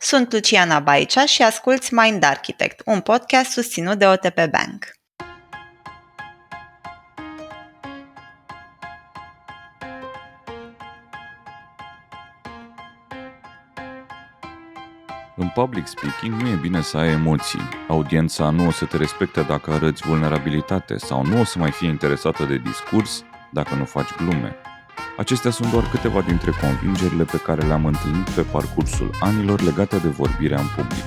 Sunt Luciana Baicea și asculți Mind Architect, un podcast susținut de OTP Bank. În public speaking nu e bine să ai emoții. Audiența nu o să te respecte dacă arăți vulnerabilitate sau nu o să mai fie interesată de discurs dacă nu faci glume. Acestea sunt doar câteva dintre convingerile pe care le-am întâlnit pe parcursul anilor legate de vorbirea în public.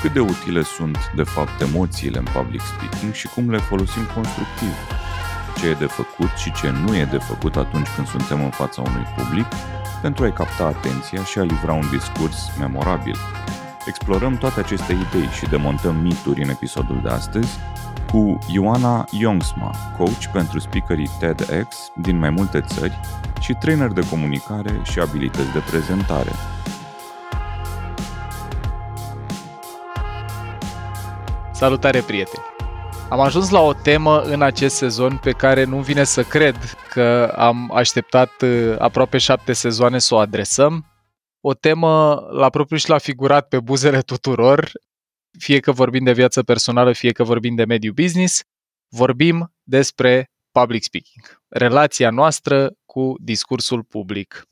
Cât de utile sunt, de fapt, emoțiile în public speaking și cum le folosim constructiv? Ce e de făcut și ce nu e de făcut atunci când suntem în fața unui public pentru a-i capta atenția și a livra un discurs memorabil. Explorăm toate aceste idei și demontăm mituri în episodul de astăzi cu Ioana Youngsma, coach pentru speakerii TEDx din mai multe țări și trainer de comunicare și abilități de prezentare. Salutare, prieteni! Am ajuns la o temă în acest sezon pe care nu vine să cred că am așteptat uh, aproape șapte sezoane să o adresăm. O temă la propriu și la figurat pe buzele tuturor, fie că vorbim de viață personală, fie că vorbim de mediu business, vorbim despre public speaking, relația noastră cu discursul public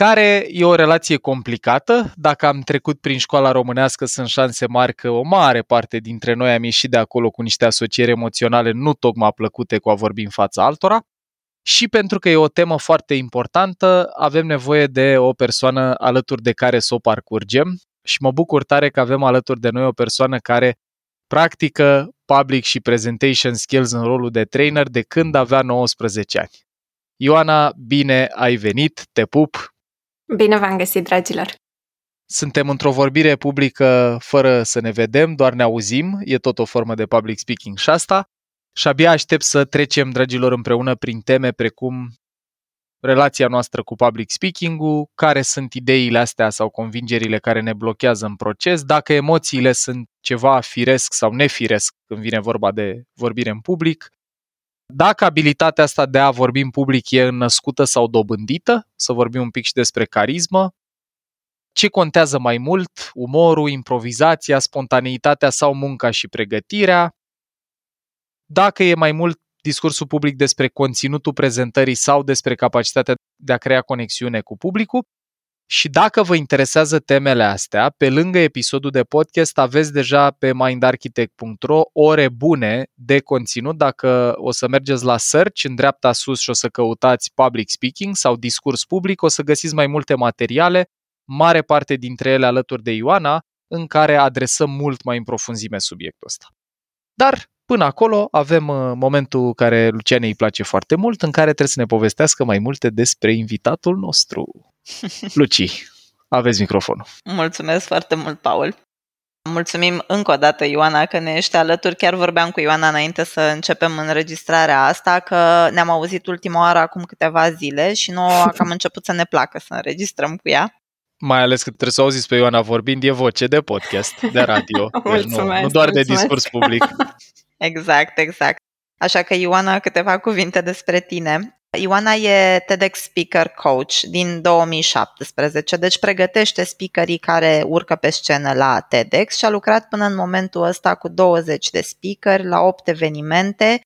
care e o relație complicată. Dacă am trecut prin școala românească, sunt șanse mari că o mare parte dintre noi am ieșit de acolo cu niște asocieri emoționale nu tocmai plăcute cu a vorbi în fața altora. Și pentru că e o temă foarte importantă, avem nevoie de o persoană alături de care să o parcurgem și mă bucur tare că avem alături de noi o persoană care practică public și presentation skills în rolul de trainer de când avea 19 ani. Ioana, bine ai venit, te pup! Bine v-am găsit, dragilor! Suntem într-o vorbire publică fără să ne vedem, doar ne auzim, e tot o formă de public speaking și asta. Și abia aștept să trecem, dragilor, împreună prin teme precum relația noastră cu public speaking-ul, care sunt ideile astea sau convingerile care ne blochează în proces, dacă emoțiile sunt ceva firesc sau nefiresc când vine vorba de vorbire în public, dacă abilitatea asta de a vorbi în public e născută sau dobândită, să vorbim un pic și despre carismă, ce contează mai mult, umorul, improvizația, spontaneitatea sau munca și pregătirea, dacă e mai mult discursul public despre conținutul prezentării sau despre capacitatea de a crea conexiune cu publicul și dacă vă interesează temele astea, pe lângă episodul de podcast aveți deja pe mindarchitect.ro ore bune de conținut. Dacă o să mergeți la search în dreapta sus și o să căutați public speaking sau discurs public, o să găsiți mai multe materiale, mare parte dintre ele alături de Ioana, în care adresăm mult mai în profunzime subiectul ăsta. Dar Până acolo avem uh, momentul care Luciane îi place foarte mult, în care trebuie să ne povestească mai multe despre invitatul nostru. Luci, aveți microfonul. Mulțumesc foarte mult, Paul. Mulțumim încă o dată, Ioana, că ne ești alături. Chiar vorbeam cu Ioana înainte să începem înregistrarea asta, că ne-am auzit ultima oară acum câteva zile și nouă a cam început să ne placă să înregistrăm cu ea. Mai ales că trebuie să auziți pe Ioana vorbind, e voce de podcast, de radio. mulțumesc, deci nu, nu doar mulțumesc. de discurs public. Exact, exact. Așa că, Ioana, câteva cuvinte despre tine. Ioana e TEDx Speaker Coach din 2017, deci pregătește speakerii care urcă pe scenă la TEDx și a lucrat până în momentul ăsta cu 20 de speakeri la 8 evenimente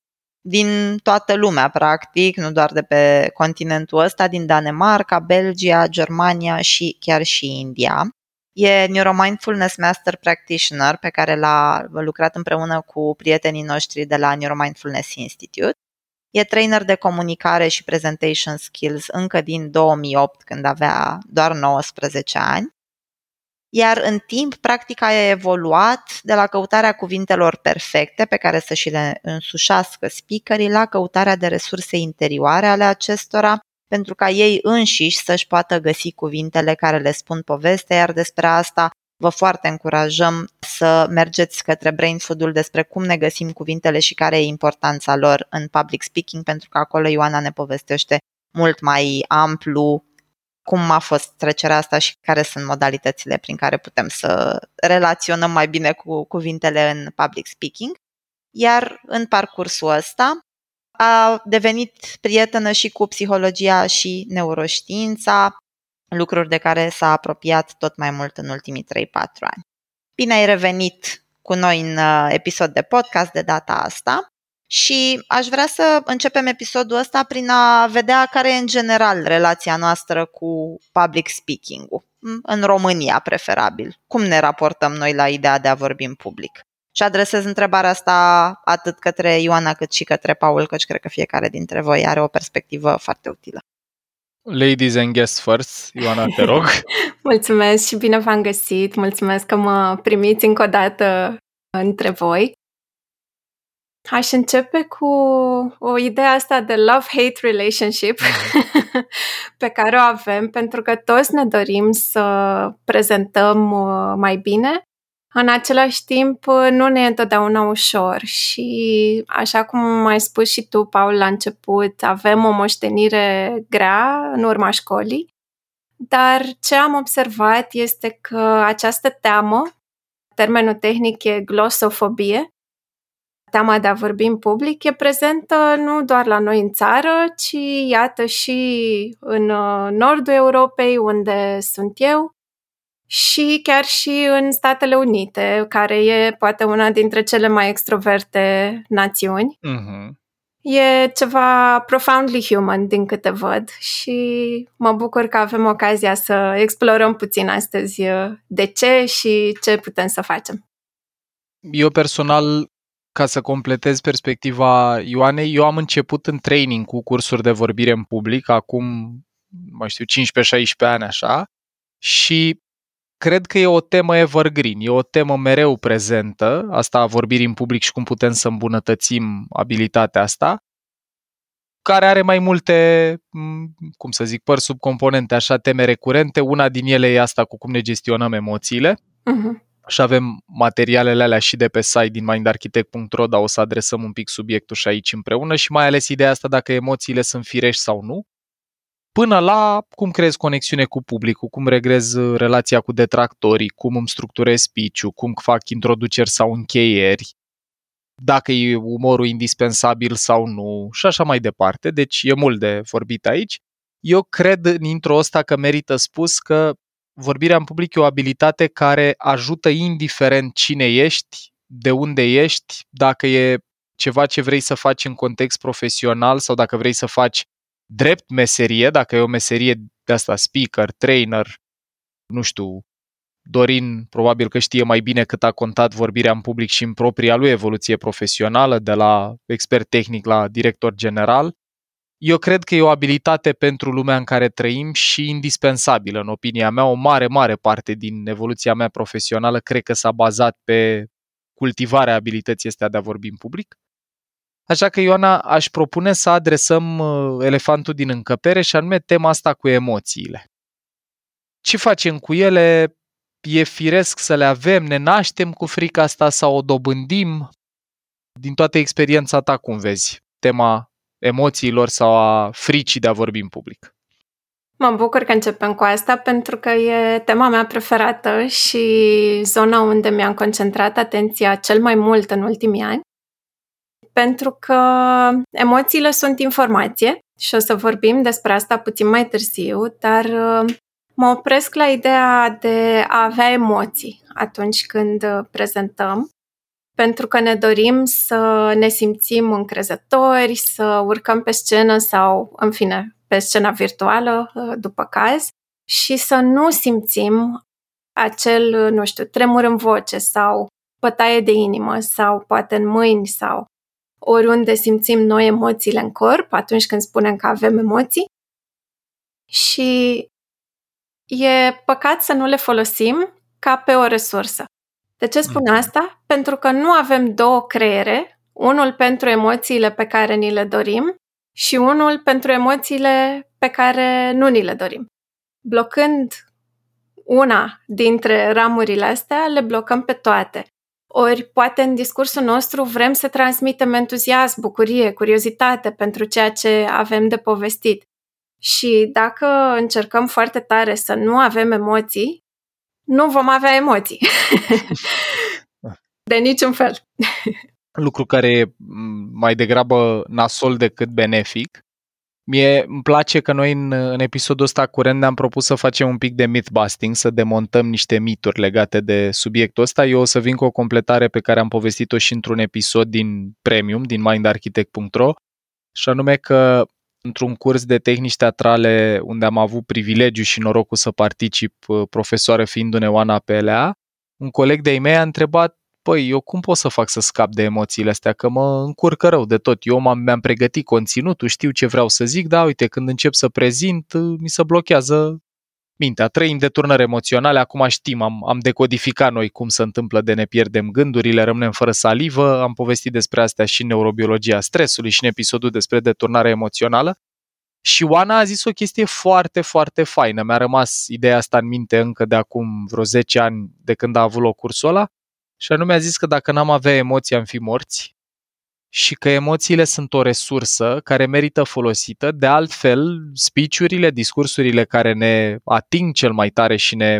din toată lumea, practic, nu doar de pe continentul ăsta, din Danemarca, Belgia, Germania și chiar și India. E Neuromindfulness Master Practitioner pe care l-a lucrat împreună cu prietenii noștri de la Neuromindfulness Institute. E trainer de comunicare și presentation skills încă din 2008, când avea doar 19 ani. Iar în timp, practica a evoluat de la căutarea cuvintelor perfecte pe care să și le însușească speakerii la căutarea de resurse interioare ale acestora pentru ca ei înșiși să-și poată găsi cuvintele care le spun povestea, iar despre asta vă foarte încurajăm să mergeți către Brain Food-ul despre cum ne găsim cuvintele și care e importanța lor în public speaking, pentru că acolo Ioana ne povestește mult mai amplu cum a fost trecerea asta și care sunt modalitățile prin care putem să relaționăm mai bine cu cuvintele în public speaking. Iar în parcursul ăsta a devenit prietenă și cu psihologia și neuroștiința, lucruri de care s-a apropiat tot mai mult în ultimii 3-4 ani. Bine ai revenit cu noi în uh, episod de podcast de data asta și aș vrea să începem episodul ăsta prin a vedea care e în general relația noastră cu public speaking-ul, în România preferabil. Cum ne raportăm noi la ideea de a vorbi în public? Și adresez întrebarea asta atât către Ioana cât și către Paul, căci cred că fiecare dintre voi are o perspectivă foarte utilă. Ladies and guests first, Ioana, te rog. Mulțumesc și bine v-am găsit. Mulțumesc că mă primiți încă o dată între voi. Aș începe cu o idee asta de love-hate relationship mhm. pe care o avem, pentru că toți ne dorim să prezentăm uh, mai bine. În același timp, uh, nu ne e întotdeauna ușor și, așa cum ai spus și tu, Paul, la început, avem o moștenire grea în urma școlii, dar ce am observat este că această teamă, termenul tehnic e glosofobie, teama de a vorbi în public e prezentă nu doar la noi în țară, ci iată și în uh, nordul Europei, unde sunt eu, și chiar și în Statele Unite, care e poate una dintre cele mai extroverte națiuni. Uh-huh. E ceva profoundly human din câte văd și mă bucur că avem ocazia să explorăm puțin astăzi uh, de ce și ce putem să facem. Eu personal ca să completez perspectiva Ioanei, eu am început în training cu cursuri de vorbire în public, acum, mai știu, 15-16 ani așa, și cred că e o temă evergreen, e o temă mereu prezentă, asta a vorbirii în public și cum putem să îmbunătățim abilitatea asta, care are mai multe, cum să zic, păr subcomponente, așa, teme recurente. Una din ele e asta cu cum ne gestionăm emoțiile. Uh-huh și avem materialele alea și de pe site din mindarchitect.ro, dar o să adresăm un pic subiectul și aici împreună și mai ales ideea asta dacă emoțiile sunt firești sau nu, până la cum creezi conexiune cu publicul, cum regrez relația cu detractorii, cum îmi structurez speech cum fac introduceri sau încheieri, dacă e umorul indispensabil sau nu și așa mai departe. Deci e mult de vorbit aici. Eu cred în intro ăsta că merită spus că vorbirea în public e o abilitate care ajută indiferent cine ești, de unde ești, dacă e ceva ce vrei să faci în context profesional sau dacă vrei să faci drept meserie, dacă e o meserie de asta, speaker, trainer, nu știu, Dorin probabil că știe mai bine cât a contat vorbirea în public și în propria lui evoluție profesională, de la expert tehnic la director general eu cred că e o abilitate pentru lumea în care trăim și indispensabilă, în opinia mea. O mare, mare parte din evoluția mea profesională cred că s-a bazat pe cultivarea abilității astea de a vorbi în public. Așa că, Ioana, aș propune să adresăm uh, elefantul din încăpere și anume tema asta cu emoțiile. Ce facem cu ele? E firesc să le avem? Ne naștem cu frica asta sau o dobândim? Din toată experiența ta, cum vezi tema emoțiilor sau a fricii de a vorbi în public. Mă bucur că începem cu asta pentru că e tema mea preferată și zona unde mi-am concentrat atenția cel mai mult în ultimii ani. Pentru că emoțiile sunt informație și o să vorbim despre asta puțin mai târziu, dar uh, mă opresc la ideea de a avea emoții atunci când prezentăm pentru că ne dorim să ne simțim încrezători, să urcăm pe scenă sau, în fine, pe scena virtuală, uh, după caz, și să nu simțim acel, nu știu, tremur în voce sau bătaie de inimă sau poate în mâini sau oriunde simțim noi emoțiile în corp atunci când spunem că avem emoții. Și e păcat să nu le folosim ca pe o resursă. De ce spun mhm. asta? Pentru că nu avem două creiere, unul pentru emoțiile pe care ni le dorim și unul pentru emoțiile pe care nu ni le dorim. Blocând una dintre ramurile astea, le blocăm pe toate. Ori poate în discursul nostru vrem să transmitem entuziasm, bucurie, curiozitate pentru ceea ce avem de povestit. Și dacă încercăm foarte tare să nu avem emoții, nu vom avea emoții. de niciun fel. Lucru care e mai degrabă nasol decât benefic, Mie îmi place că noi în, în episodul ăsta curent ne-am propus să facem un pic de myth-busting, să demontăm niște mituri legate de subiectul ăsta. Eu o să vin cu o completare pe care am povestit-o și într-un episod din Premium, din mindarchitect.ro, și anume că într-un curs de tehnici teatrale unde am avut privilegiu și norocul să particip, uh, profesoară fiindu-ne Oana PLA, un coleg de-ai mei a întrebat păi, eu cum pot să fac să scap de emoțiile astea, că mă încurcă rău de tot. Eu m-am, mi-am pregătit conținutul, știu ce vreau să zic, dar uite, când încep să prezint, mi se blochează mintea. Trăim de turnări emoționale, acum știm, am, am decodificat noi cum se întâmplă de ne pierdem gândurile, rămânem fără salivă, am povestit despre astea și în neurobiologia stresului și în episodul despre deturnare emoțională. Și Oana a zis o chestie foarte, foarte faină. Mi-a rămas ideea asta în minte încă de acum vreo 10 ani de când a avut loc cursul ăla și anume a zis că dacă n-am avea emoții am fi morți și că emoțiile sunt o resursă care merită folosită. De altfel, speech-urile, discursurile care ne ating cel mai tare și ne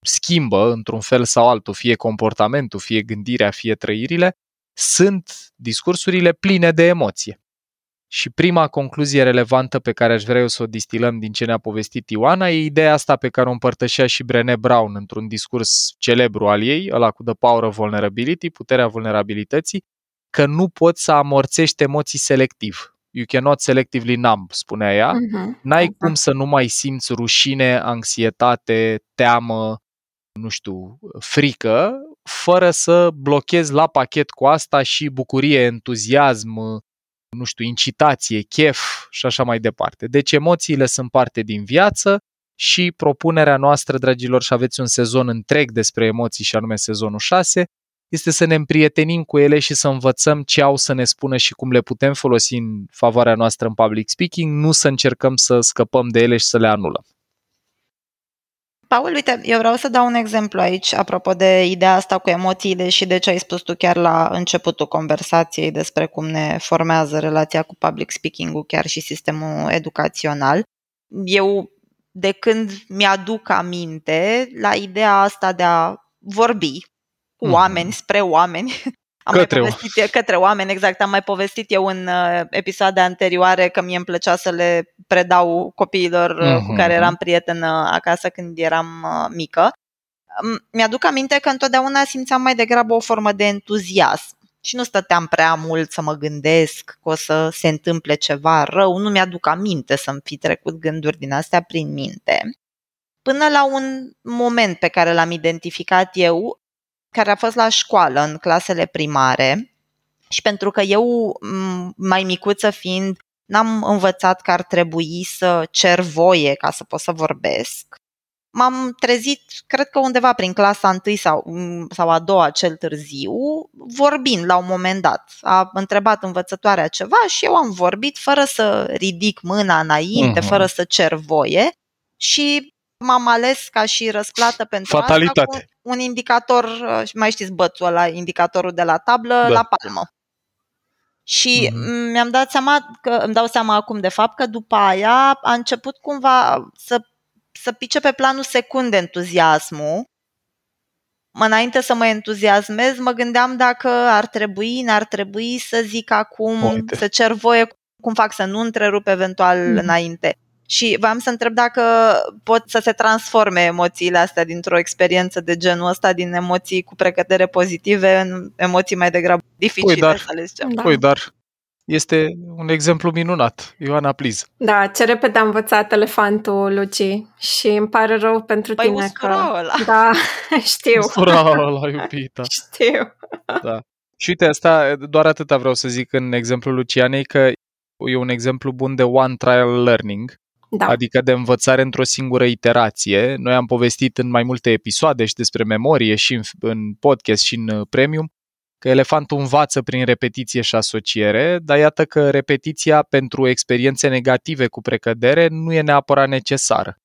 schimbă într-un fel sau altul, fie comportamentul, fie gândirea, fie trăirile, sunt discursurile pline de emoție. Și prima concluzie relevantă pe care aș vrea eu să o distilăm din ce ne-a povestit Ioana e ideea asta pe care o împărtășea și Brené Brown într-un discurs celebru al ei, ăla cu The Power of Vulnerability, puterea vulnerabilității, că nu poți să amorțești emoții selectiv. You cannot selectively numb, spunea ea. Uh-huh. N-ai uh-huh. cum să nu mai simți rușine, anxietate, teamă, nu știu, frică, fără să blochezi la pachet cu asta și bucurie, entuziasm, nu știu, incitație, chef și așa mai departe. Deci emoțiile sunt parte din viață și propunerea noastră, dragilor, și aveți un sezon întreg despre emoții și anume sezonul 6, este să ne împrietenim cu ele și să învățăm ce au să ne spună și cum le putem folosi în favoarea noastră în public speaking, nu să încercăm să scăpăm de ele și să le anulăm. Paul, uite, eu vreau să dau un exemplu aici, apropo de ideea asta cu emoțiile și de ce ai spus tu chiar la începutul conversației despre cum ne formează relația cu public speaking-ul, chiar și sistemul educațional. Eu, de când mi-aduc aminte la ideea asta de a vorbi cu mm-hmm. oameni, spre oameni, am către, mai povestit, către oameni, exact. Am mai povestit eu în uh, episoade anterioare că mie îmi plăcea să le predau copiilor uh, mm-hmm. cu care eram prietenă acasă când eram uh, mică. Mi-aduc aminte că întotdeauna simțeam mai degrabă o formă de entuziasm și nu stăteam prea mult să mă gândesc că o să se întâmple ceva rău, nu mi-aduc aminte să-mi fi trecut gânduri din astea prin minte. Până la un moment pe care l-am identificat eu, care a fost la școală, în clasele primare, și pentru că eu, mai micuță fiind, n-am învățat că ar trebui să cer voie ca să pot să vorbesc. M-am trezit, cred că undeva prin clasa 1 sau, sau a doua cel târziu, vorbind la un moment dat. A întrebat învățătoarea ceva și eu am vorbit fără să ridic mâna înainte, uh-huh. fără să cer voie și m-am ales ca și răsplată pentru Fatalitate. asta cu un indicator, uh, mai știți bățul ăla, indicatorul de la tablă, da. la palmă. Și mm-hmm. mi-am dat seama că îmi dau seama acum de fapt că după aia a început cumva să, să pice pe planul secund entuziasmul. Înainte să mă entuziasmez, mă gândeam dacă ar trebui, n-ar trebui să zic acum, Uite. să cer voie cum fac să nu întrerup eventual mm. înainte. Și v-am să întreb dacă pot să se transforme emoțiile astea dintr-o experiență de genul ăsta, din emoții cu precădere pozitive, în emoții mai degrabă dificile, Păi, dar, să le zicem. Da. Păi, dar este un exemplu minunat. Ioana, please. Da, ce repede a învățat elefantul, Luci, și îmi pare rău pentru păi tine că... Ăla. Da, știu. Ustura ăla, iubita. Știu. Da. Și uite, asta, doar atâta vreau să zic în exemplul Lucianei, că e un exemplu bun de one trial learning, da. adică de învățare într-o singură iterație. Noi am povestit în mai multe episoade și despre memorie și în, în podcast și în uh, premium că elefantul învață prin repetiție și asociere, dar iată că repetiția pentru experiențe negative cu precădere nu e neapărat necesară.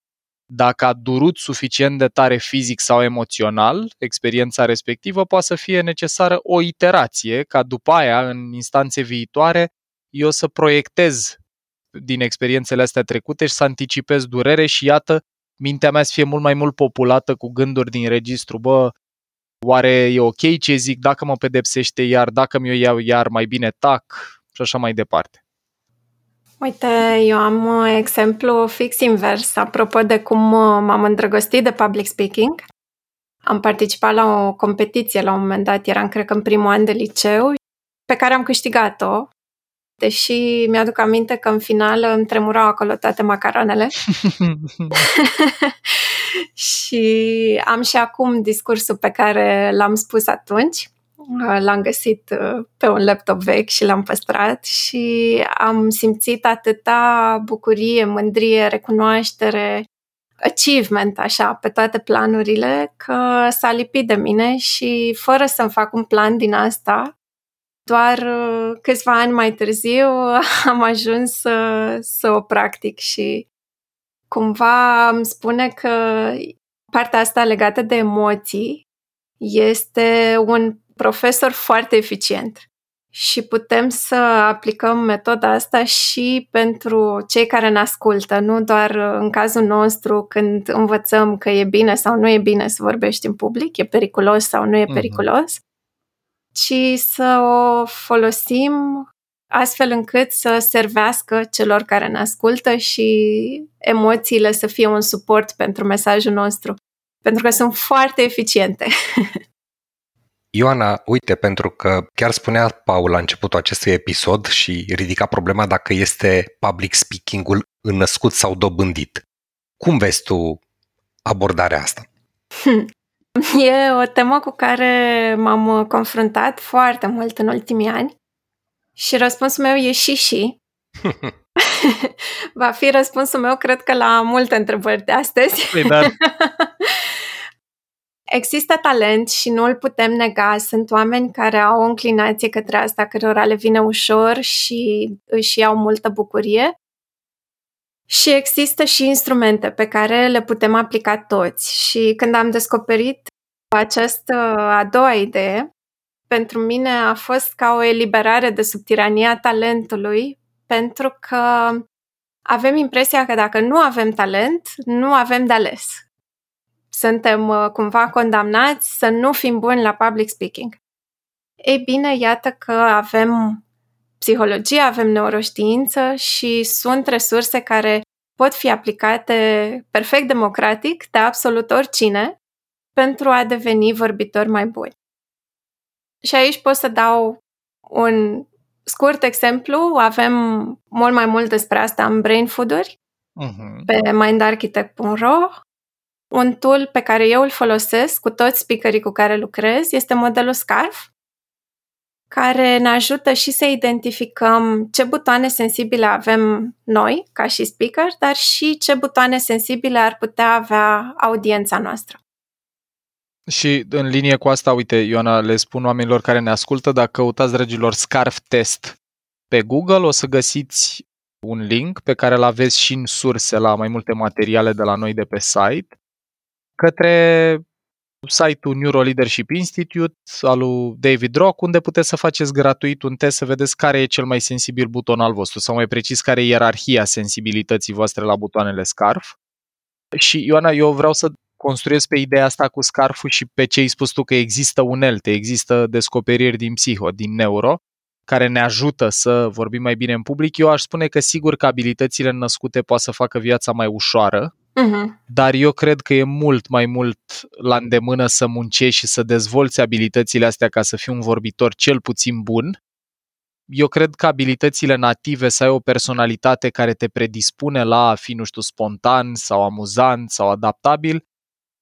Dacă a durut suficient de tare fizic sau emoțional, experiența respectivă poate să fie necesară o iterație, ca după aia, în instanțe viitoare, eu să proiectez din experiențele astea trecute și să anticipez durere și iată, mintea mea să fie mult mai mult populată cu gânduri din registru, bă, oare e ok ce zic, dacă mă pedepsește iar, dacă mi-o iau iar, mai bine tac și așa mai departe. Uite, eu am uh, exemplu fix invers, apropo de cum uh, m-am îndrăgostit de public speaking. Am participat la o competiție la un moment dat, eram cred că în primul an de liceu, pe care am câștigat-o, deși mi-aduc aminte că în final îmi tremurau acolo toate macaronele. și am și acum discursul pe care l-am spus atunci. L-am găsit uh, pe un laptop vechi și l-am păstrat și am simțit atâta bucurie, mândrie, recunoaștere, achievement, așa, pe toate planurile, că s-a lipit de mine și fără să-mi fac un plan din asta, doar uh, câțiva ani mai târziu am ajuns să, să o practic și cumva îmi spune că partea asta legată de emoții este un profesor foarte eficient și putem să aplicăm metoda asta și pentru cei care ne ascultă, nu doar în cazul nostru când învățăm că e bine sau nu e bine să vorbești în public, e periculos sau nu e mhm. periculos, uh-huh. Ci să o folosim astfel încât să servească celor care ne ascultă și emoțiile să fie un suport pentru mesajul nostru, pentru că sunt foarte eficiente. Ioana, uite, pentru că chiar spunea Paul la începutul acestui episod și ridica problema dacă este public speaking-ul înnăscut sau dobândit. Cum vezi tu abordarea asta? E o temă cu care m-am confruntat foarte mult în ultimii ani și răspunsul meu e și și. Va fi răspunsul meu, cred că, la multe întrebări de astăzi. Păi, dar... Există talent și nu îl putem nega. Sunt oameni care au o înclinație către asta, cărora le vine ușor și își iau multă bucurie. Și există și instrumente pe care le putem aplica toți. Și când am descoperit această a doua idee, pentru mine a fost ca o eliberare de sub tirania talentului, pentru că avem impresia că dacă nu avem talent, nu avem de ales. Suntem uh, cumva condamnați să nu fim buni la public speaking. Ei bine, iată că avem psihologie, avem neuroștiință și sunt resurse care pot fi aplicate perfect democratic de absolut oricine pentru a deveni vorbitori mai buni. Și aici pot să dau un scurt exemplu. Avem mult mai mult despre asta în Brain Food-uri uh-huh. pe mindarchitect.ro. Un tool pe care eu îl folosesc cu toți speakerii cu care lucrez este modelul SCARF, care ne ajută și să identificăm ce butoane sensibile avem noi, ca și speaker, dar și ce butoane sensibile ar putea avea audiența noastră. Și în linie cu asta, uite, Ioana, le spun oamenilor care ne ascultă, dacă căutați, dragilor, Scarf Test pe Google, o să găsiți un link pe care îl aveți și în surse la mai multe materiale de la noi de pe site, către site-ul Neuro Leadership Institute al lui David Rock, unde puteți să faceți gratuit un test să vedeți care e cel mai sensibil buton al vostru, sau mai precis care e ierarhia sensibilității voastre la butoanele Scarf. Și Ioana, eu vreau să construiesc pe ideea asta cu scarful și pe ce ai spus tu că există unelte, există descoperiri din psiho, din neuro, care ne ajută să vorbim mai bine în public, eu aș spune că sigur că abilitățile născute poate să facă viața mai ușoară, uh-huh. dar eu cred că e mult mai mult la îndemână să muncești și să dezvolți abilitățile astea ca să fii un vorbitor cel puțin bun. Eu cred că abilitățile native, să ai o personalitate care te predispune la a fi, nu știu, spontan sau amuzant sau adaptabil,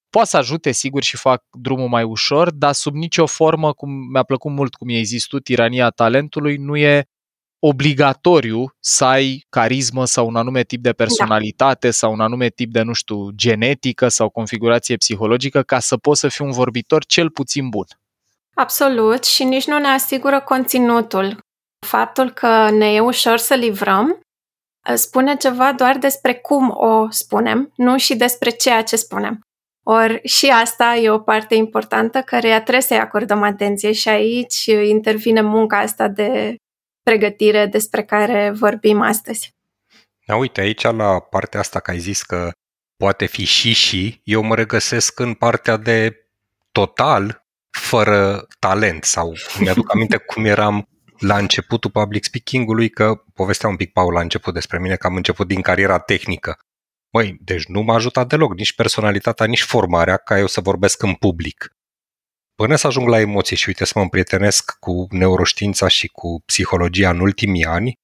poate să ajute, sigur, și fac drumul mai ușor, dar sub nicio formă, cum mi-a plăcut mult cum i-ai zis tu, tirania talentului, nu e obligatoriu să ai carismă sau un anume tip de personalitate da. sau un anume tip de, nu știu, genetică sau configurație psihologică ca să poți să fii un vorbitor cel puțin bun. Absolut și nici nu ne asigură conținutul. Faptul că ne e ușor să livrăm spune ceva doar despre cum o spunem, nu și despre ceea ce spunem. Ori și asta e o parte importantă care trebuie să-i acordăm atenție și aici intervine munca asta de pregătire despre care vorbim astăzi. Da, uite, aici la partea asta că ai zis că poate fi și și, eu mă regăsesc în partea de total fără talent sau mi-aduc aminte cum eram la începutul public speaking-ului, că povestea un pic Paul la început despre mine, că am început din cariera tehnică. Măi, deci nu m-a ajutat deloc, nici personalitatea, nici formarea, ca eu să vorbesc în public. Până să ajung la emoții și uite să mă împrietenesc cu neuroștiința și cu psihologia în ultimii ani,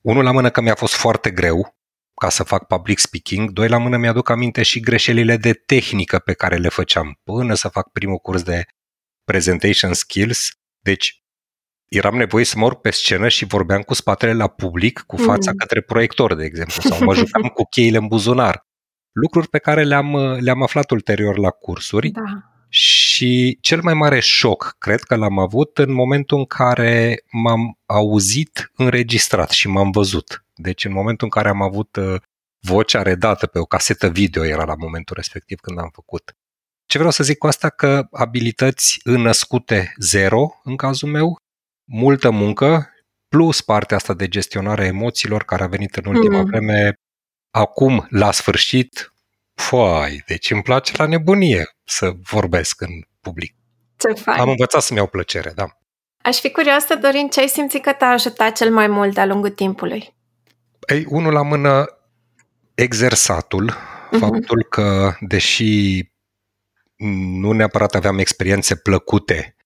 unul la mână că mi-a fost foarte greu ca să fac public speaking, doi la mână mi-aduc aminte și greșelile de tehnică pe care le făceam până să fac primul curs de presentation skills. Deci eram nevoie să mă urc pe scenă și vorbeam cu spatele la public, cu fața mm. către proiector, de exemplu, sau mă jucam cu cheile în buzunar. Lucruri pe care le-am, le-am aflat ulterior la cursuri. Da. Și cel mai mare șoc, cred că l-am avut în momentul în care m-am auzit înregistrat și m-am văzut. Deci în momentul în care am avut uh, vocea redată pe o casetă video era la momentul respectiv când am făcut. Ce vreau să zic cu asta? Că abilități înnăscute zero în cazul meu, multă muncă, plus partea asta de gestionare a emoțiilor care a venit în ultima mm. vreme, acum, la sfârșit, Foai, deci îmi place la nebunie să vorbesc în public. Ce fain. Am învățat să-mi iau plăcere, da. Aș fi curioasă, Dorin, ce ai simțit că te-a ajutat cel mai mult de-a lungul timpului? Ei, unul la mână, exersatul, uh-huh. faptul că, deși nu neapărat aveam experiențe plăcute,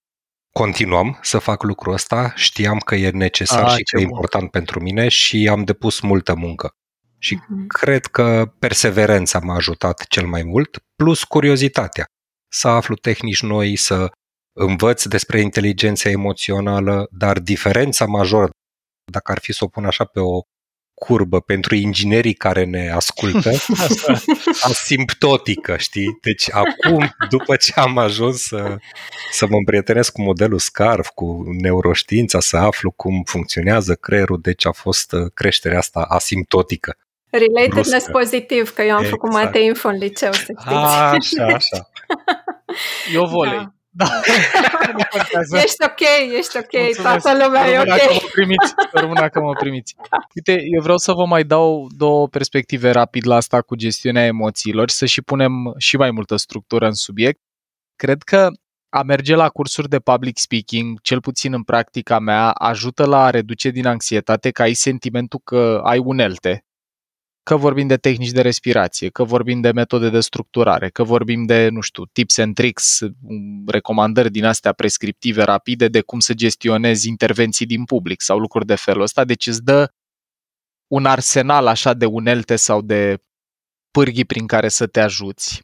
continuam să fac lucrul ăsta, știam că e necesar A, și că e important pentru mine și am depus multă muncă. Și uh-huh. cred că perseverența m-a ajutat cel mai mult, plus curiozitatea. Să aflu tehnici noi, să învăț despre inteligența emoțională, dar diferența majoră, dacă ar fi să o pun așa pe o curbă pentru inginerii care ne ascultă, asimptotică, știi? Deci acum, după ce am ajuns să, să mă împrietenesc cu modelul SCARF, cu neuroștiința, să aflu cum funcționează creierul, deci a fost uh, creșterea asta asimptotică. Relatedness pozitiv, că eu am exact. făcut mate info în liceu, să știți. Așa, așa. Eu volei. Da. Da. ești ok, ești ok, Mulțumesc. toată lumea e ok. Că mă primiți, rămână că mă primiți. Uite, eu vreau să vă mai dau două perspective rapid la asta cu gestiunea emoțiilor și să și punem și mai multă structură în subiect. Cred că a merge la cursuri de public speaking, cel puțin în practica mea, ajută la a reduce din anxietate că ai sentimentul că ai unelte Că vorbim de tehnici de respirație, că vorbim de metode de structurare, că vorbim de, nu știu, tips and tricks, recomandări din astea prescriptive rapide de cum să gestionezi intervenții din public sau lucruri de felul ăsta. Deci îți dă un arsenal așa de unelte sau de pârghii prin care să te ajuți.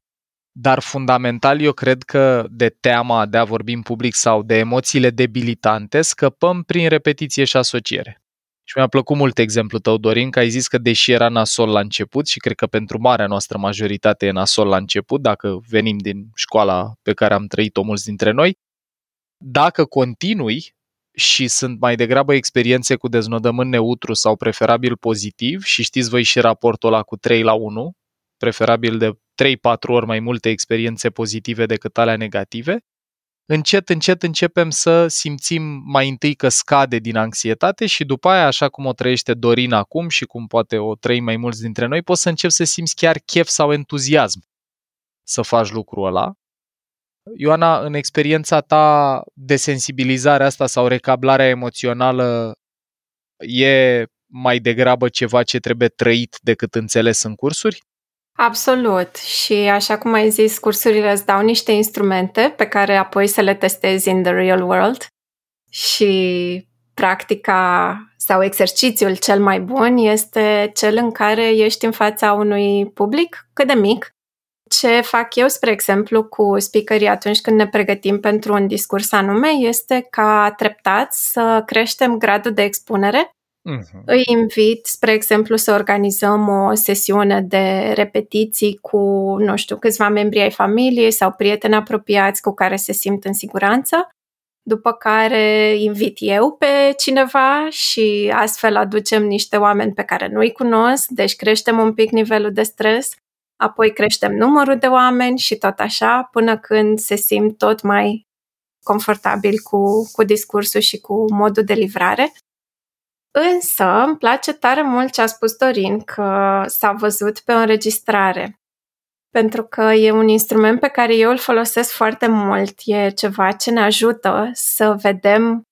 Dar fundamental eu cred că de teama de a vorbi în public sau de emoțiile debilitante scăpăm prin repetiție și asociere. Și mi-a plăcut mult exemplul tău, Dorin, că ai zis că deși era nasol la început și cred că pentru marea noastră majoritate e nasol la început, dacă venim din școala pe care am trăit-o mulți dintre noi, dacă continui și sunt mai degrabă experiențe cu deznodământ neutru sau preferabil pozitiv și știți voi și raportul ăla cu 3 la 1, preferabil de 3-4 ori mai multe experiențe pozitive decât alea negative, încet, încet începem să simțim mai întâi că scade din anxietate și după aia, așa cum o trăiește Dorin acum și cum poate o trăi mai mulți dintre noi, poți să începi să simți chiar chef sau entuziasm să faci lucrul ăla. Ioana, în experiența ta de sensibilizare asta sau recablarea emoțională e mai degrabă ceva ce trebuie trăit decât înțeles în cursuri? Absolut. Și așa cum ai zis, cursurile îți dau niște instrumente pe care apoi să le testezi in the real world și practica sau exercițiul cel mai bun este cel în care ești în fața unui public cât de mic. Ce fac eu, spre exemplu, cu speakerii atunci când ne pregătim pentru un discurs anume este ca treptat să creștem gradul de expunere Uh-huh. Îi invit, spre exemplu, să organizăm o sesiune de repetiții cu, nu știu, câțiva membri ai familiei sau prieteni apropiați cu care se simt în siguranță, după care invit eu pe cineva și astfel aducem niște oameni pe care nu-i cunosc, deci creștem un pic nivelul de stres, apoi creștem numărul de oameni și tot așa, până când se simt tot mai confortabil cu, cu discursul și cu modul de livrare. Însă îmi place tare mult ce a spus Dorin, că s-a văzut pe o înregistrare. Pentru că e un instrument pe care eu îl folosesc foarte mult. E ceva ce ne ajută să vedem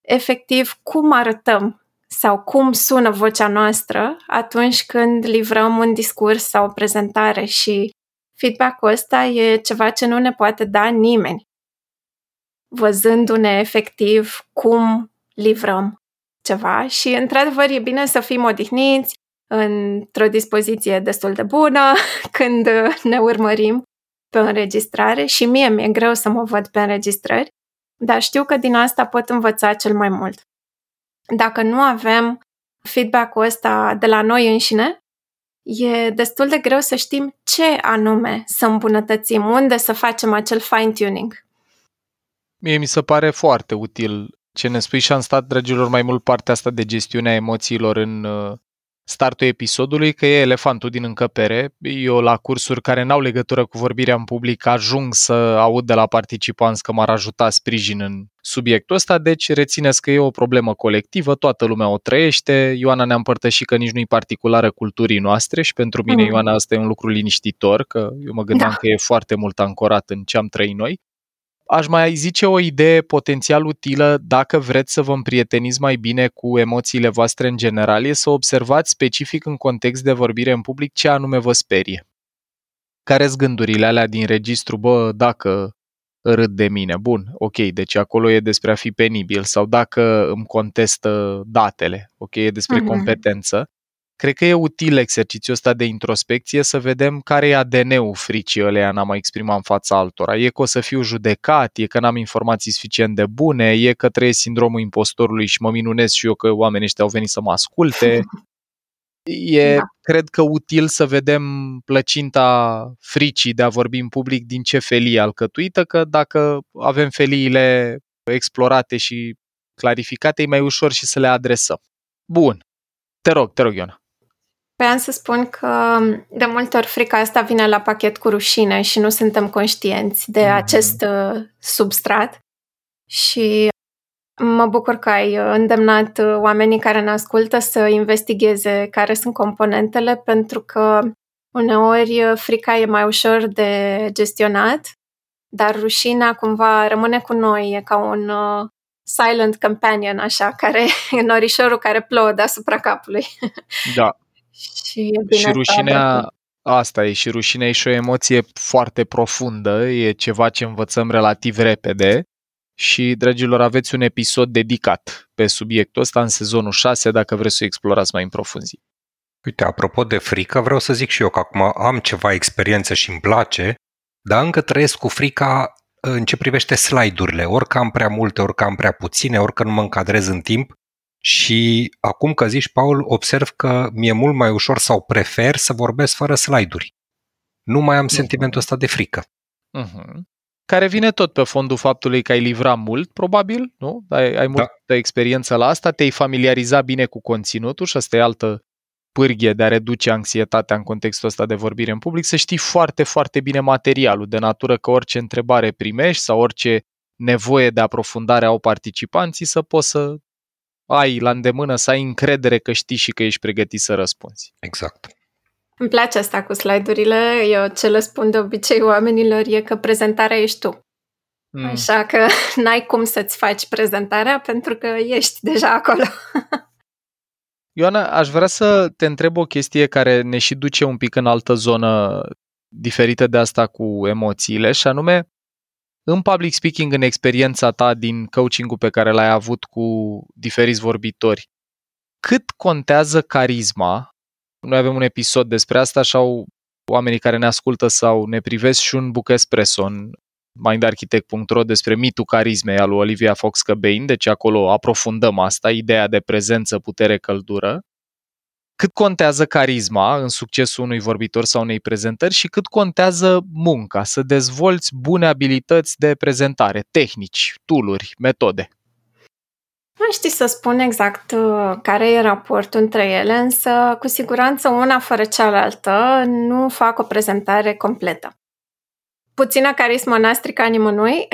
efectiv cum arătăm sau cum sună vocea noastră atunci când livrăm un discurs sau o prezentare și feedback-ul ăsta e ceva ce nu ne poate da nimeni. Văzându-ne efectiv cum livrăm ceva și, într-adevăr, e bine să fim odihniți într-o dispoziție destul de bună când ne urmărim pe înregistrare și mie mi-e greu să mă văd pe înregistrări, dar știu că din asta pot învăța cel mai mult. Dacă nu avem feedback-ul ăsta de la noi înșine, e destul de greu să știm ce anume să îmbunătățim, unde să facem acel fine-tuning. Mie mi se pare foarte util ce ne spui și am stat, dragilor, mai mult partea asta de gestiunea emoțiilor în uh, startul episodului, că e elefantul din încăpere. Eu la cursuri care n-au legătură cu vorbirea în public ajung să aud de la participanți că m-ar ajuta sprijin în subiectul ăsta, deci rețineți că e o problemă colectivă, toată lumea o trăiește. Ioana ne-a împărtășit că nici nu-i particulară culturii noastre și pentru mine, mm. Ioana, asta e un lucru liniștitor, că eu mă gândeam da. că e foarte mult ancorat în ce am trăit noi aș mai zice o idee potențial utilă dacă vreți să vă împrieteniți mai bine cu emoțiile voastre în general, e să observați specific în context de vorbire în public ce anume vă sperie. Care sunt gândurile alea din registru, bă, dacă râd de mine, bun, ok, deci acolo e despre a fi penibil sau dacă îmi contestă datele, ok, e despre uh-huh. competență Cred că e util exercițiul ăsta de introspecție să vedem care e ADN-ul fricii ăleia n-am mai exprimat în fața altora. E că o să fiu judecat, e că n-am informații suficient de bune, e că trăiesc sindromul impostorului și mă minunez și eu că oamenii ăștia au venit să mă asculte. E, da. cred că, util să vedem plăcinta fricii de a vorbi în public din ce felie alcătuită, că dacă avem feliile explorate și clarificate, e mai ușor și să le adresăm. Bun. Te rog, te rog, Iona. Vreau să spun că de multe ori frica asta vine la pachet cu rușine și nu suntem conștienți de mm-hmm. acest uh, substrat și mă bucur că ai îndemnat uh, oamenii care ne ascultă să investigheze care sunt componentele pentru că uneori uh, frica e mai ușor de gestionat, dar rușinea cumva rămâne cu noi, e ca un uh, silent companion, așa, care e norișorul care plouă deasupra capului. Da, și, e bine și rușinea, asta e, și rușinea e și o emoție foarte profundă, e ceva ce învățăm relativ repede și, dragilor, aveți un episod dedicat pe subiectul ăsta în sezonul 6, dacă vreți să explorați mai în profunzii. Uite, apropo de frică, vreau să zic și eu că acum am ceva experiență și îmi place, dar încă trăiesc cu frica în ce privește slide-urile. Orică am prea multe, orică am prea puține, orică nu mă încadrez în timp, și acum că zici, Paul, observ că mi-e mult mai ușor sau prefer să vorbesc fără slide-uri. Nu mai am uh-huh. sentimentul ăsta de frică. Uh-huh. Care vine tot pe fondul faptului că ai livrat mult, probabil, nu? Ai, ai multă da. experiență la asta, te-ai familiarizat bine cu conținutul și asta e altă pârghie de a reduce anxietatea în contextul ăsta de vorbire în public, să știi foarte, foarte bine materialul, de natură că orice întrebare primești sau orice nevoie de aprofundare au participanții să poți să ai la îndemână, să ai încredere că știi și că ești pregătit să răspunzi. Exact. Îmi place asta cu slide-urile. Eu ce le spun de obicei oamenilor e că prezentarea ești tu. Mm. Așa că n-ai cum să-ți faci prezentarea pentru că ești deja acolo. Ioana, aș vrea să te întreb o chestie care ne și duce un pic în altă zonă diferită de asta cu emoțiile și anume în public speaking, în experiența ta din coaching-ul pe care l-ai avut cu diferiți vorbitori, cât contează carisma? Noi avem un episod despre asta și au oamenii care ne ascultă sau ne privesc și un book espresso în mindarchitect.ro despre mitul carismei al lui Olivia Fox-Cobain, deci acolo aprofundăm asta, ideea de prezență, putere, căldură cât contează carisma în succesul unui vorbitor sau unei prezentări și cât contează munca, să dezvolți bune abilități de prezentare, tehnici, tooluri, metode. Nu știu să spun exact uh, care e raportul între ele, însă cu siguranță una fără cealaltă nu fac o prezentare completă. Puțină carismă n-a stricat nimănui.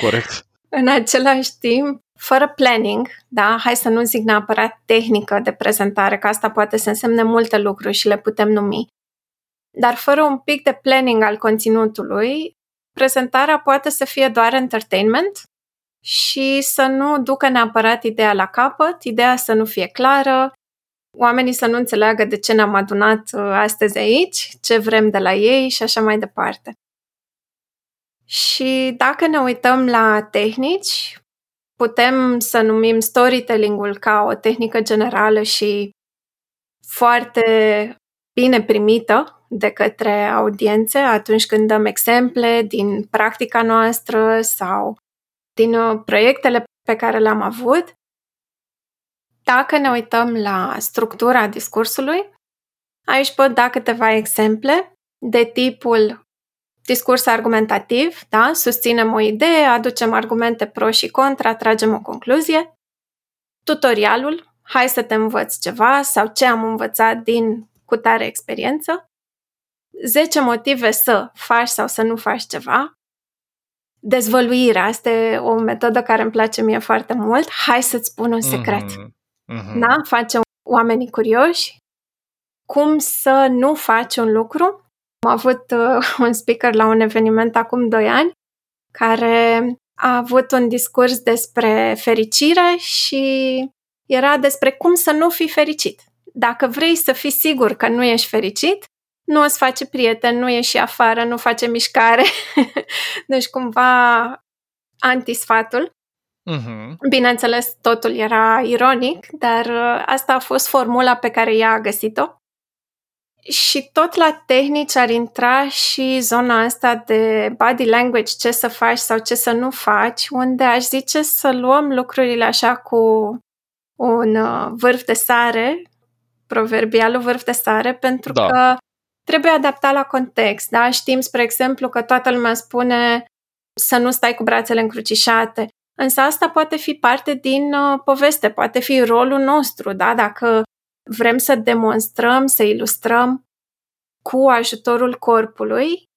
Corect. în același timp, fără planning, da, hai să nu zic neapărat tehnică de prezentare, că asta poate să însemne multe lucruri și le putem numi, dar fără un pic de planning al conținutului, prezentarea poate să fie doar entertainment și să nu ducă neapărat ideea la capăt, ideea să nu fie clară, oamenii să nu înțeleagă de ce ne-am adunat uh, astăzi aici, ce vrem de la ei și așa mai departe. Și dacă ne uităm la tehnici, putem să numim storytelling-ul ca o tehnică generală și foarte bine primită de către audiențe atunci când dăm exemple din practica noastră sau din uh, proiectele pe care le-am avut. Dacă ne uităm la structura discursului, aici pot da câteva exemple de tipul discurs argumentativ, da? susținem o idee, aducem argumente pro și contra, tragem o concluzie. Tutorialul, hai să te învăț ceva sau ce am învățat din cutare experiență. 10 motive să faci sau să nu faci ceva. Dezvăluirea, asta e o metodă care îmi place mie foarte mult. Hai să-ți spun un secret. Mm-hmm. Mm-hmm. Da? Face oamenii curioși. Cum să nu faci un lucru am avut uh, un speaker la un eveniment acum 2 ani care a avut un discurs despre fericire și era despre cum să nu fii fericit. Dacă vrei să fii sigur că nu ești fericit, nu îți face prieten, nu ieși afară, nu face mișcare. deci cumva antisfatul. Uh-huh. Bineînțeles, totul era ironic, dar uh, asta a fost formula pe care ea a găsit-o. Și tot la tehnici ar intra și zona asta de body language, ce să faci sau ce să nu faci, unde aș zice să luăm lucrurile așa cu un uh, vârf de sare, proverbialul vârf de sare, pentru da. că trebuie adaptat la context. Da? Știm, spre exemplu, că toată lumea spune să nu stai cu brațele încrucișate. Însă asta poate fi parte din uh, poveste, poate fi rolul nostru, da? Dacă Vrem să demonstrăm, să ilustrăm cu ajutorul corpului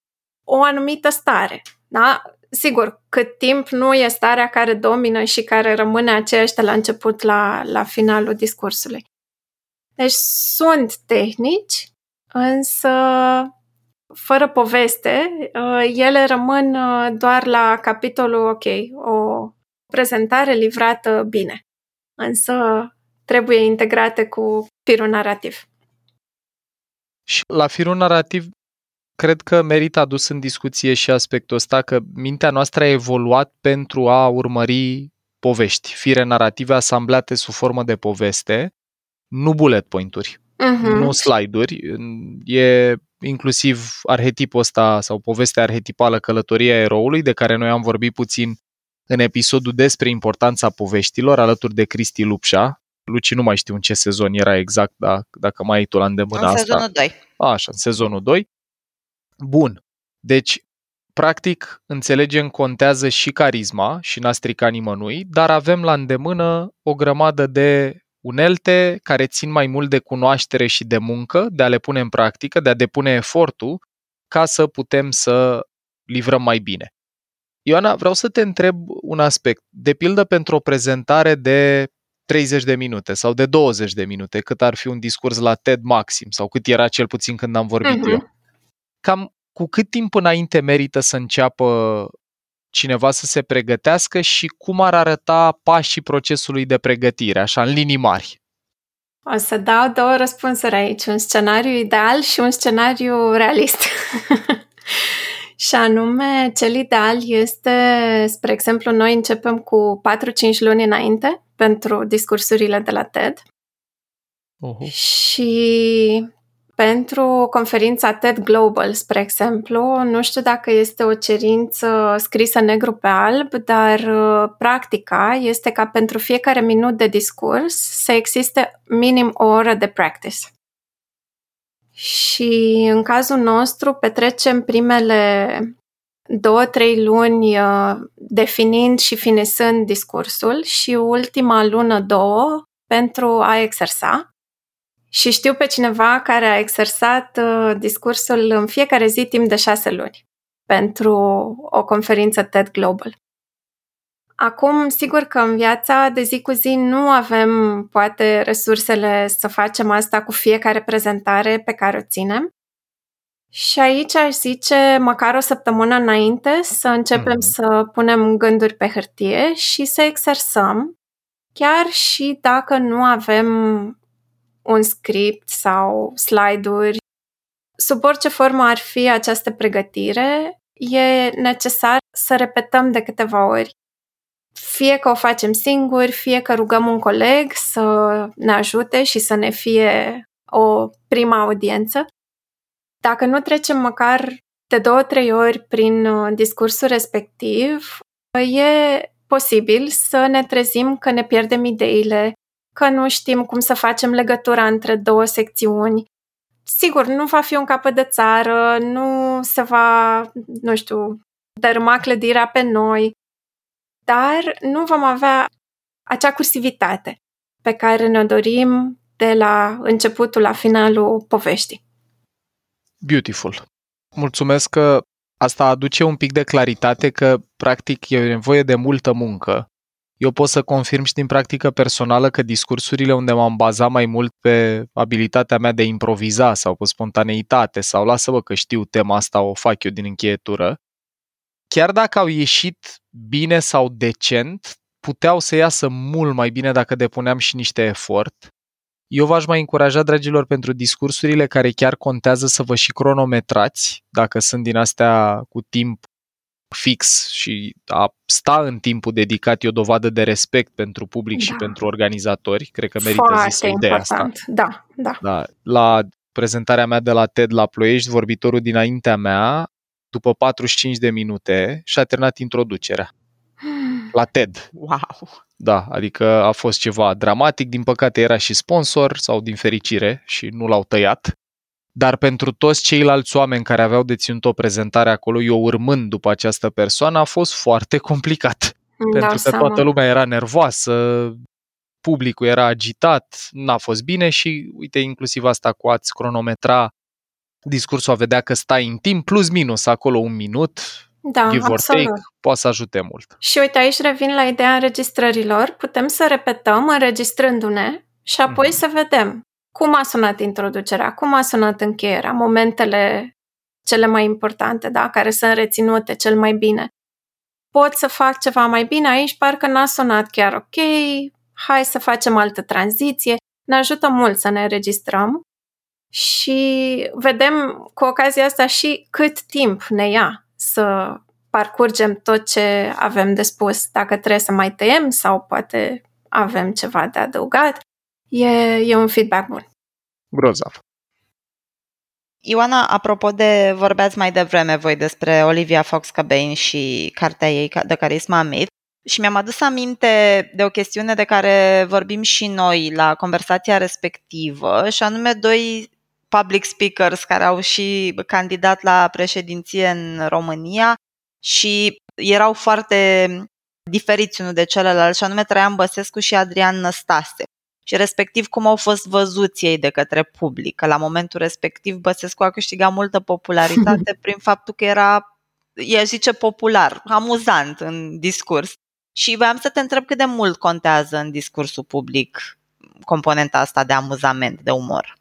o anumită stare. Da? Sigur, cât timp nu e starea care domină și care rămâne aceeași de la început la, la finalul discursului. Deci sunt tehnici, însă fără poveste, uh, ele rămân uh, doar la capitolul, ok, o prezentare livrată bine. Însă trebuie integrate cu firul narrativ. Și la firul narrativ, cred că merită adus în discuție și aspectul ăsta că mintea noastră a evoluat pentru a urmări povești, fire narrative asamblate sub formă de poveste, nu bullet point-uri, uh-huh. nu slide-uri. E inclusiv arhetipul ăsta sau povestea arhetipală Călătoria eroului, de care noi am vorbit puțin în episodul despre importanța poveștilor, alături de Cristi Lupșa, Luci, nu mai știu în ce sezon era exact, da, dacă mai ai tu la îndemână în asta. În sezonul 2. A, așa, în sezonul 2. Bun. Deci, practic, înțelegem, contează și carisma și n-a stricat nimănui, dar avem la îndemână o grămadă de unelte care țin mai mult de cunoaștere și de muncă, de a le pune în practică, de a depune efortul ca să putem să livrăm mai bine. Ioana, vreau să te întreb un aspect. De pildă, pentru o prezentare de 30 de minute sau de 20 de minute, cât ar fi un discurs la TED maxim sau cât era cel puțin când am vorbit uh-huh. eu. Cam cu cât timp înainte merită să înceapă cineva să se pregătească și cum ar arăta pașii procesului de pregătire, așa, în linii mari? O să dau două răspunsuri aici, un scenariu ideal și un scenariu realist. și anume, cel ideal este, spre exemplu, noi începem cu 4-5 luni înainte pentru discursurile de la TED. Uh-huh. Și pentru conferința TED Global, spre exemplu, nu știu dacă este o cerință scrisă negru pe alb, dar uh, practica este ca pentru fiecare minut de discurs să existe minim o oră de practice. Și în cazul nostru petrecem primele două, trei luni uh, definind și finisând discursul și ultima lună, două, pentru a exersa. Și știu pe cineva care a exersat uh, discursul în fiecare zi timp de șase luni pentru o conferință TED Global. Acum, sigur că în viața de zi cu zi nu avem poate resursele să facem asta cu fiecare prezentare pe care o ținem, Și aici aș zice măcar o săptămână înainte să începem mm. să punem gânduri pe hârtie și să exersăm, chiar și dacă nu avem un script sau slide-uri. Sub orice formă ar fi această pregătire, e necesar să repetăm de câteva ori. Fie că o facem singuri, fie că rugăm un coleg să ne ajute și să ne fie o prima audiență. Dacă nu trecem măcar de două, trei ori prin uh, discursul respectiv, e posibil să ne trezim că ne pierdem ideile, că nu știm cum să facem legătura între două secțiuni. Sigur, nu va fi un capăt de țară, nu se va, nu știu, dărâma clădirea pe noi, dar nu vom avea acea cursivitate pe care ne dorim de la începutul la finalul poveștii. Beautiful. Mulțumesc că asta aduce un pic de claritate că practic e nevoie de multă muncă. Eu pot să confirm și din practică personală că discursurile unde m-am bazat mai mult pe abilitatea mea de a improviza sau pe spontaneitate sau lasă-vă că știu tema asta, o fac eu din încheietură, chiar dacă au ieșit bine sau decent, puteau să iasă mult mai bine dacă depuneam și niște efort eu v-aș mai încuraja, dragilor, pentru discursurile care chiar contează să vă și cronometrați, dacă sunt din astea cu timp fix și a sta în timpul dedicat e o dovadă de respect pentru public da. și pentru organizatori. Cred că merită Foarte zis ideea asta. Da, da. da. La prezentarea mea de la TED la Ploiești, vorbitorul dinaintea mea, după 45 de minute, și-a terminat introducerea la TED. Wow! Da, adică a fost ceva dramatic, din păcate era și sponsor sau din fericire și nu l-au tăiat. Dar pentru toți ceilalți oameni care aveau deținut o prezentare acolo, eu urmând după această persoană, a fost foarte complicat. Da, pentru că seama. toată lumea era nervoasă, publicul era agitat, n-a fost bine și uite, inclusiv asta cu ați cronometra discursul, a vedea că stai în timp, plus minus acolo un minut, da, give or take, poate să ajute mult. Și uite, aici revin la ideea înregistrărilor. Putem să repetăm înregistrându-ne și apoi mm-hmm. să vedem cum a sunat introducerea, cum a sunat încheierea, momentele cele mai importante, da, care sunt reținute cel mai bine. Pot să fac ceva mai bine aici, parcă n-a sunat chiar ok, hai să facem altă tranziție. Ne ajută mult să ne înregistrăm și vedem cu ocazia asta și cât timp ne ia să parcurgem tot ce avem de spus. Dacă trebuie să mai tăiem sau poate avem ceva de adăugat, e, e un feedback bun. Grozav. Ioana, apropo de, vorbeați mai devreme voi despre Olivia Fox-Cabane și cartea ei de Carisma Myth și mi-am adus aminte de o chestiune de care vorbim și noi la conversația respectivă și anume doi public speakers care au și candidat la președinție în România și erau foarte diferiți unul de celălalt, și anume Traian Băsescu și Adrian Năstase. Și respectiv cum au fost văzuți ei de către public. Că la momentul respectiv Băsescu a câștigat multă popularitate prin faptul că era, e zice, popular, amuzant în discurs. Și voiam să te întreb cât de mult contează în discursul public componenta asta de amuzament, de umor.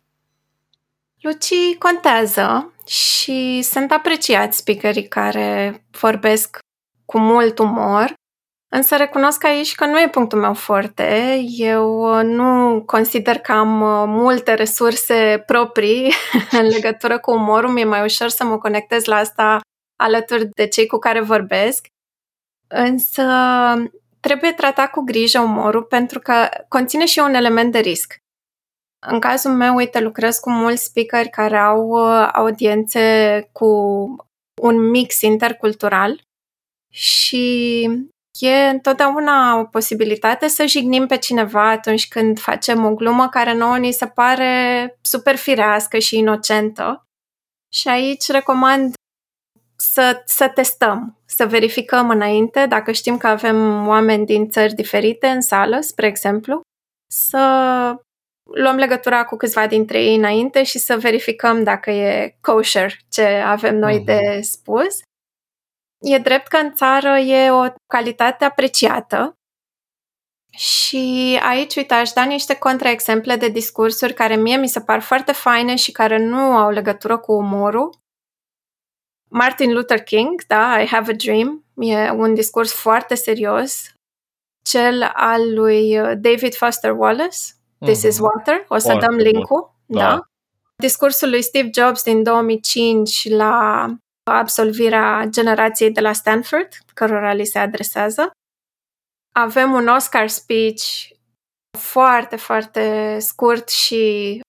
Luci contează și sunt apreciați speakerii care vorbesc cu mult umor, însă recunosc aici că nu e punctul meu forte. Eu nu consider că am multe resurse proprii în legătură cu umorul. Mi-e mai ușor să mă conectez la asta alături de cei cu care vorbesc. Însă trebuie tratat cu grijă umorul pentru că conține și un element de risc. În cazul meu, uite, lucrez cu mulți speakeri care au uh, audiențe cu un mix intercultural și e întotdeauna o posibilitate să jignim pe cineva atunci când facem o glumă care nouă ni se pare super firească și inocentă. Și aici recomand să, să testăm, să verificăm înainte, dacă știm că avem oameni din țări diferite în sală, spre exemplu, să luăm legătura cu câțiva dintre ei înainte și să verificăm dacă e kosher ce avem noi mm-hmm. de spus. E drept că în țară e o calitate apreciată și aici, uite, aș da niște contraexemple de discursuri care mie mi se par foarte faine și care nu au legătură cu umorul. Martin Luther King, da, I Have a Dream, e un discurs foarte serios. Cel al lui uh, David Foster Wallace, This mm-hmm. is mhm. Water, o să foarte dăm link-ul, da. da. Discursul lui Steve Jobs din 2005 la absolvirea generației de la Stanford, cărora li se adresează. Avem un Oscar speech foarte, foarte scurt și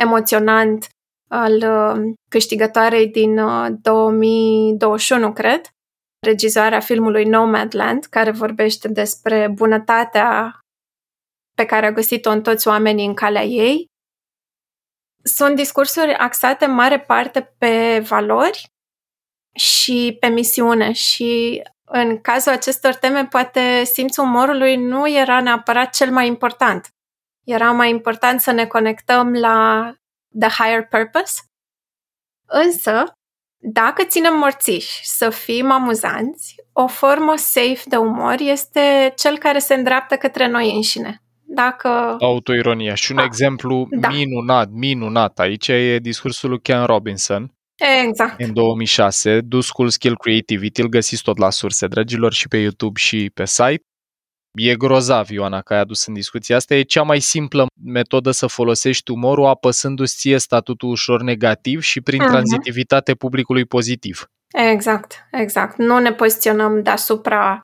emoționant al uh, câștigătoarei din 2021, uh, cred, regizoarea filmului Nomadland, care vorbește despre bunătatea pe care a găsit-o în toți oamenii în calea ei. Sunt discursuri axate în mare parte pe valori și pe misiune și în cazul acestor teme poate simțul umorului nu era neapărat cel mai important. Era mai important să ne conectăm la the higher purpose. Însă, dacă ținem morțiși să fim amuzanți, o formă safe de umor este cel care se îndreaptă către noi înșine. Dacă... Autoironia. Și un da. exemplu da. minunat, minunat aici e discursul lui Ken Robinson, Exact. În 2006, Do School Skill Creativity, îl găsiți tot la surse, dragilor, și pe YouTube și pe site. E grozav, Ioana, că ai adus în discuție asta. E cea mai simplă metodă să folosești umorul apăsându-ți ție statutul ușor negativ și prin uh-huh. tranzitivitate publicului pozitiv. Exact, exact. Nu ne poziționăm deasupra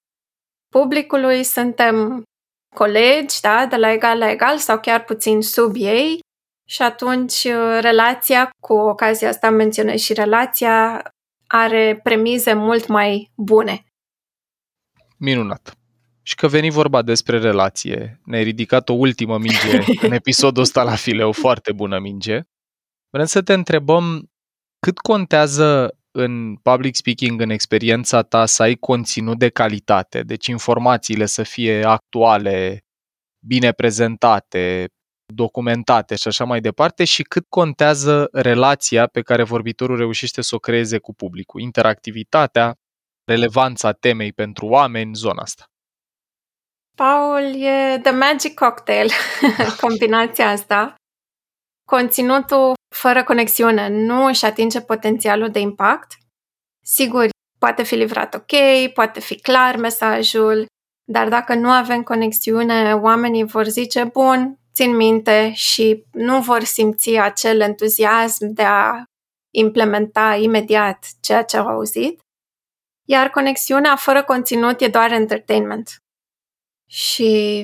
publicului, suntem colegi, da, de la egal la egal sau chiar puțin sub ei și atunci uh, relația, cu ocazia asta menționez și relația, are premize mult mai bune. Minunat. Și că veni vorba despre relație, ne-ai ridicat o ultimă minge în episodul ăsta la file, o foarte bună minge. Vrem să te întrebăm cât contează în public speaking, în experiența ta, să ai conținut de calitate, deci informațiile să fie actuale, bine prezentate, documentate și așa mai departe și cât contează relația pe care vorbitorul reușește să o creeze cu publicul, interactivitatea, relevanța temei pentru oameni, zona asta. Paul, e the magic cocktail, combinația asta. Conținutul fără conexiune nu își atinge potențialul de impact. Sigur, poate fi livrat ok, poate fi clar mesajul, dar dacă nu avem conexiune, oamenii vor zice, bun, țin minte și nu vor simți acel entuziasm de a implementa imediat ceea ce au auzit. Iar conexiunea fără conținut e doar entertainment. Și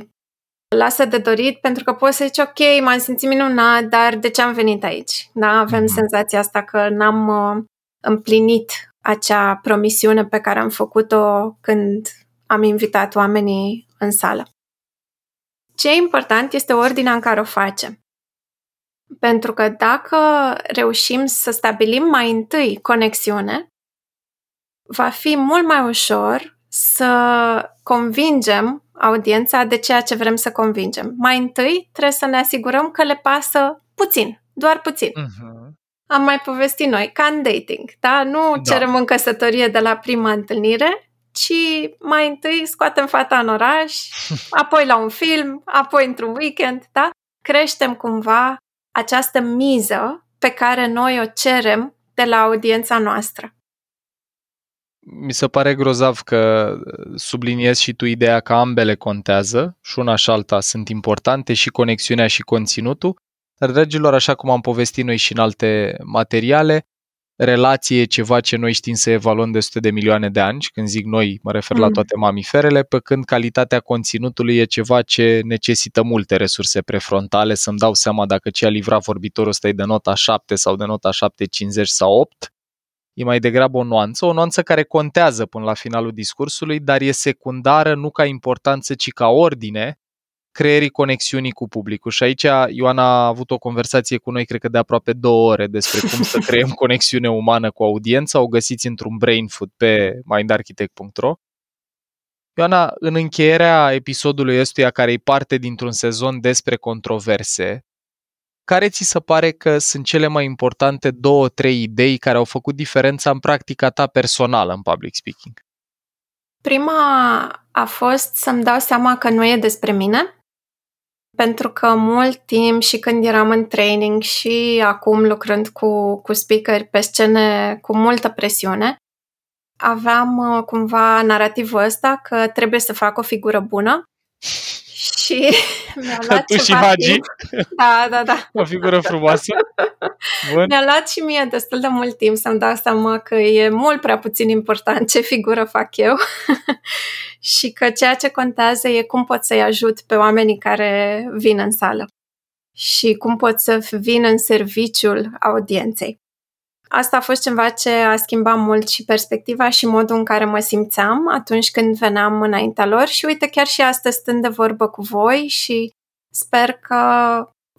lasă de dorit pentru că poți să zici, ok, m-am simțit minunat, dar de ce am venit aici? Da? Avem mm-hmm. senzația asta că n-am uh, împlinit acea promisiune pe care am făcut-o când am invitat oamenii în sală. Ce e important este ordinea în care o facem. Pentru că dacă reușim să stabilim mai întâi conexiune, va fi mult mai ușor să convingem audiența de ceea ce vrem să convingem. Mai întâi trebuie să ne asigurăm că le pasă puțin, doar puțin. Uh-huh. Am mai povestit noi, ca în dating, da? Nu da. cerem în căsătorie de la prima întâlnire, ci mai întâi scoatem fata în oraș, apoi la un film, apoi într-un weekend, da? Creștem cumva această miză pe care noi o cerem de la audiența noastră. Mi se pare grozav că subliniezi și tu ideea că ambele contează și una și alta sunt importante și conexiunea și conținutul, dar, dragilor, așa cum am povestit noi și în alte materiale, relație e ceva ce noi știm să evaluăm de sute de milioane de ani, când zic noi, mă refer mm. la toate mamiferele, pe când calitatea conținutului e ceva ce necesită multe resurse prefrontale, să-mi dau seama dacă ce a livrat vorbitorul ăsta e de nota 7 sau de nota 7,50 sau 8, e mai degrabă o nuanță, o nuanță care contează până la finalul discursului, dar e secundară nu ca importanță, ci ca ordine, creierii conexiunii cu publicul. Și aici Ioana a avut o conversație cu noi, cred că de aproape două ore, despre cum să creăm conexiune umană cu audiența. O găsiți într-un brain food pe mindarchitect.ro. Ioana, în încheierea episodului ăstuia, care e parte dintr-un sezon despre controverse, care ți se pare că sunt cele mai importante două, trei idei care au făcut diferența în practica ta personală în public speaking? Prima a fost să-mi dau seama că nu e despre mine, pentru că mult timp și când eram în training și acum lucrând cu, cu speakeri pe scene cu multă presiune, aveam uh, cumva narativul ăsta că trebuie să fac o figură bună și mi-a luat tu ceva și Hagi? timp. Da, da, da. O figură frumoasă. Bun. Mi-a luat și mie destul de mult timp să-mi dau seama că e mult prea puțin important ce figură fac eu și că ceea ce contează e cum pot să-i ajut pe oamenii care vin în sală și cum pot să vin în serviciul audienței. Asta a fost ceva ce a schimbat mult și perspectiva și modul în care mă simțeam atunci când veneam înaintea lor și uite chiar și astăzi stând de vorbă cu voi și sper că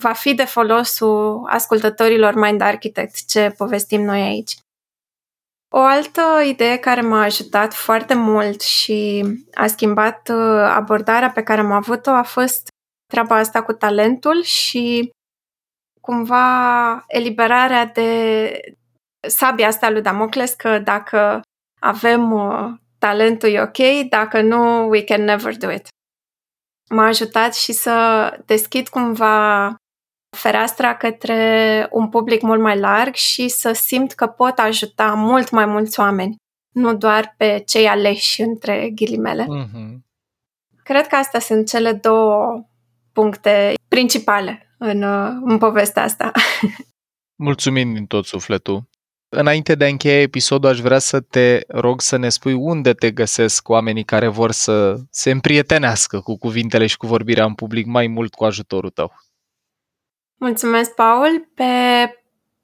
va fi de folosul ascultătorilor Mind Architect ce povestim noi aici. O altă idee care m-a ajutat foarte mult și a schimbat uh, abordarea pe care am avut-o a fost treaba asta cu talentul și cumva eliberarea de sabia asta lui Damocles că dacă avem uh, talentul e ok, dacă nu, we can never do it. M-a ajutat și să deschid cumva fereastra către un public mult mai larg și să simt că pot ajuta mult mai mulți oameni, nu doar pe cei aleși între ghilimele. Mm-hmm. Cred că astea sunt cele două puncte principale în, în povestea asta. Mulțumim din tot sufletul. Înainte de a încheia episodul, aș vrea să te rog să ne spui unde te găsesc oamenii care vor să se împrietenească cu cuvintele și cu vorbirea în public mai mult cu ajutorul tău. Mulțumesc, Paul. Pe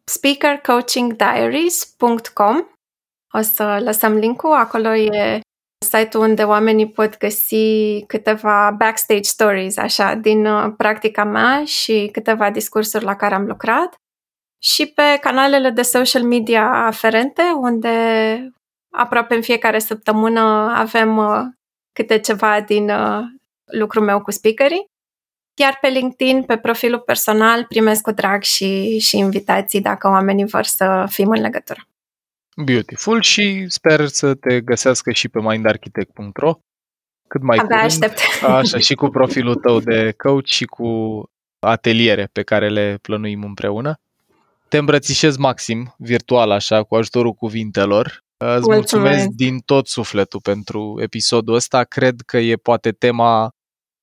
speakercoachingdiaries.com o să lăsăm linkul. Acolo e site-ul unde oamenii pot găsi câteva backstage stories, așa, din uh, practica mea și câteva discursuri la care am lucrat. Și pe canalele de social media aferente, unde aproape în fiecare săptămână avem uh, câte ceva din uh, lucrul meu cu speakerii. Iar pe LinkedIn, pe profilul personal, primesc cu drag și, și invitații dacă oamenii vor să fim în legătură. Beautiful și sper să te găsească și pe mindarchitect.ro cât mai Abia curând. aștept. Așa, și cu profilul tău de coach și cu ateliere pe care le plănuim împreună. Te îmbrățișez maxim, virtual așa, cu ajutorul cuvintelor. Îți mulțumesc. mulțumesc din tot sufletul pentru episodul ăsta. Cred că e poate tema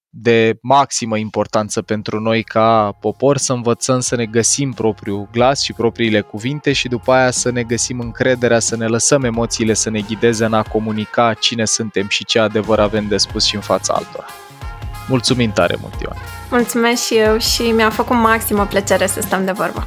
de maximă importanță pentru noi ca popor să învățăm să ne găsim propriul glas și propriile cuvinte și după aia să ne găsim încrederea, să ne lăsăm emoțiile să ne ghideze în a comunica cine suntem și ce adevăr avem de spus și în fața altora. Mulțumim tare mult, Ioan! Mulțumesc și eu și mi-a făcut maximă plăcere să stăm de vorbă.